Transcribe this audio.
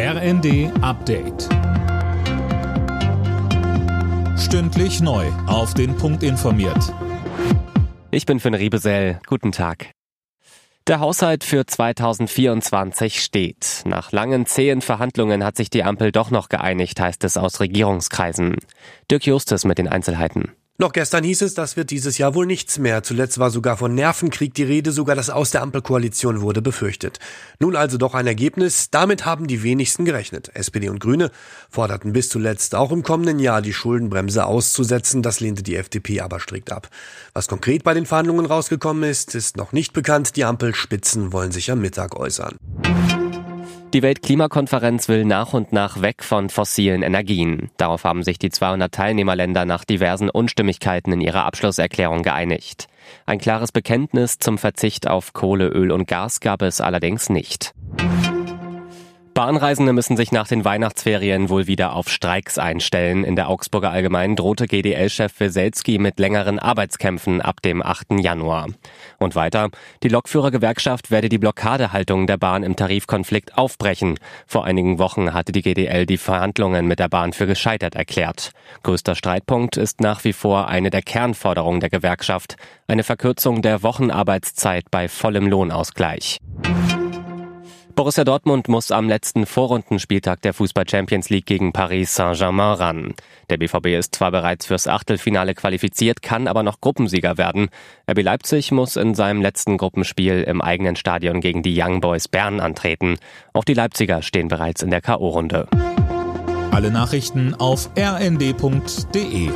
RND Update. Stündlich neu. Auf den Punkt informiert. Ich bin Finn Riebesell. Guten Tag. Der Haushalt für 2024 steht. Nach langen zähen Verhandlungen hat sich die Ampel doch noch geeinigt, heißt es aus Regierungskreisen. Dirk Justus mit den Einzelheiten. Noch gestern hieß es, das wird dieses Jahr wohl nichts mehr. Zuletzt war sogar von Nervenkrieg die Rede, sogar das Aus der Ampelkoalition wurde befürchtet. Nun also doch ein Ergebnis. Damit haben die wenigsten gerechnet. SPD und Grüne forderten bis zuletzt auch im kommenden Jahr die Schuldenbremse auszusetzen. Das lehnte die FDP aber strikt ab. Was konkret bei den Verhandlungen rausgekommen ist, ist noch nicht bekannt. Die Ampelspitzen wollen sich am Mittag äußern. Die Weltklimakonferenz will nach und nach weg von fossilen Energien. Darauf haben sich die 200 Teilnehmerländer nach diversen Unstimmigkeiten in ihrer Abschlusserklärung geeinigt. Ein klares Bekenntnis zum Verzicht auf Kohle, Öl und Gas gab es allerdings nicht. Bahnreisende müssen sich nach den Weihnachtsferien wohl wieder auf Streiks einstellen. In der Augsburger Allgemeinen drohte GDL-Chef Weselski mit längeren Arbeitskämpfen ab dem 8. Januar. Und weiter, die Lokführergewerkschaft werde die Blockadehaltung der Bahn im Tarifkonflikt aufbrechen. Vor einigen Wochen hatte die GDL die Verhandlungen mit der Bahn für gescheitert erklärt. Größter Streitpunkt ist nach wie vor eine der Kernforderungen der Gewerkschaft, eine Verkürzung der Wochenarbeitszeit bei vollem Lohnausgleich. Borussia Dortmund muss am letzten Vorrundenspieltag der Fußball Champions League gegen Paris Saint-Germain ran. Der BVB ist zwar bereits fürs Achtelfinale qualifiziert, kann aber noch Gruppensieger werden. RB Leipzig muss in seinem letzten Gruppenspiel im eigenen Stadion gegen die Young Boys Bern antreten. Auch die Leipziger stehen bereits in der K.O.-Runde. Alle Nachrichten auf rnd.de